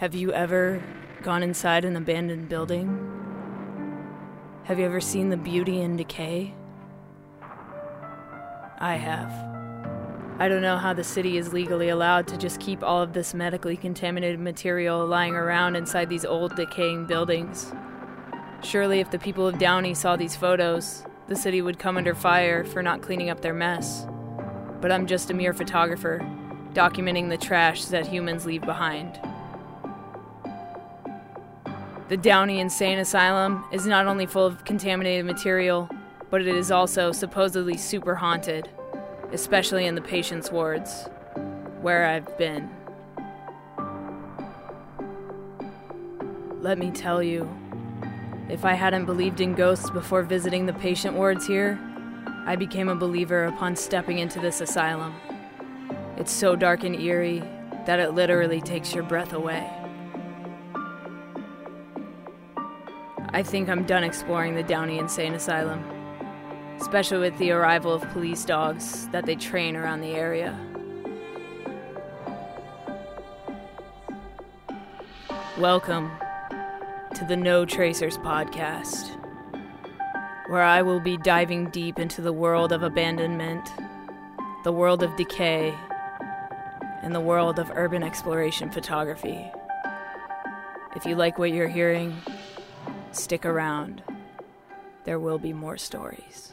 Have you ever gone inside an abandoned building? Have you ever seen the beauty in decay? I have. I don't know how the city is legally allowed to just keep all of this medically contaminated material lying around inside these old decaying buildings. Surely, if the people of Downey saw these photos, the city would come under fire for not cleaning up their mess. But I'm just a mere photographer, documenting the trash that humans leave behind. The Downey Insane Asylum is not only full of contaminated material, but it is also supposedly super haunted, especially in the patients' wards, where I've been. Let me tell you, if I hadn't believed in ghosts before visiting the patient wards here, I became a believer upon stepping into this asylum. It's so dark and eerie that it literally takes your breath away. I think I'm done exploring the Downey Insane Asylum, especially with the arrival of police dogs that they train around the area. Welcome to the No Tracers podcast, where I will be diving deep into the world of abandonment, the world of decay, and the world of urban exploration photography. If you like what you're hearing, stick around. There will be more stories.